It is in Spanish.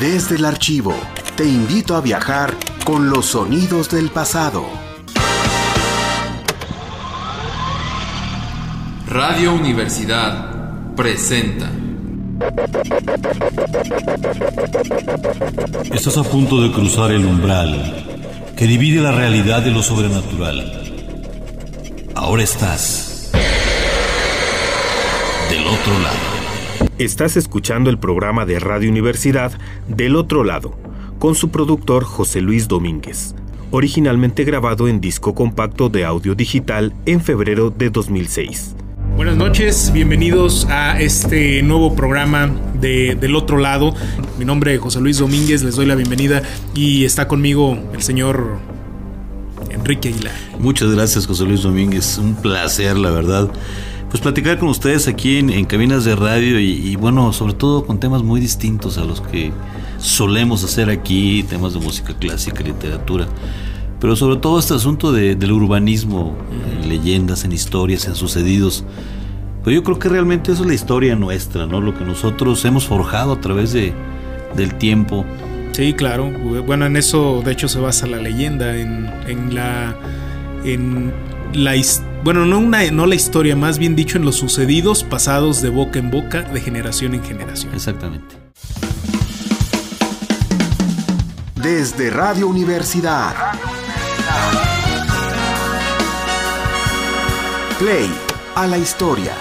Desde el archivo, te invito a viajar con los sonidos del pasado. Radio Universidad presenta. Estás a punto de cruzar el umbral que divide la realidad de lo sobrenatural. Ahora estás del otro lado. Estás escuchando el programa de Radio Universidad Del Otro Lado, con su productor José Luis Domínguez, originalmente grabado en disco compacto de audio digital en febrero de 2006. Buenas noches, bienvenidos a este nuevo programa de Del Otro Lado. Mi nombre es José Luis Domínguez, les doy la bienvenida y está conmigo el señor Enrique Aguilar. Muchas gracias, José Luis Domínguez. Un placer, la verdad. Pues platicar con ustedes aquí en, cabinas de radio y, bueno, sobre todo con temas muy distintos a los que solemos hacer aquí, temas de música clásica, literatura. Pero sobre todo este asunto del urbanismo, en leyendas, en historias, en sucedidos. Pero yo creo que realmente eso es la historia nuestra, ¿no? Lo que nosotros hemos forjado a través de, del tiempo Sí, claro. Bueno, en eso de hecho se basa la leyenda, en, en la... En la bueno, no, una, no la historia, más bien dicho en los sucedidos pasados de boca en boca, de generación en generación. Exactamente. Desde Radio Universidad. Play a la historia.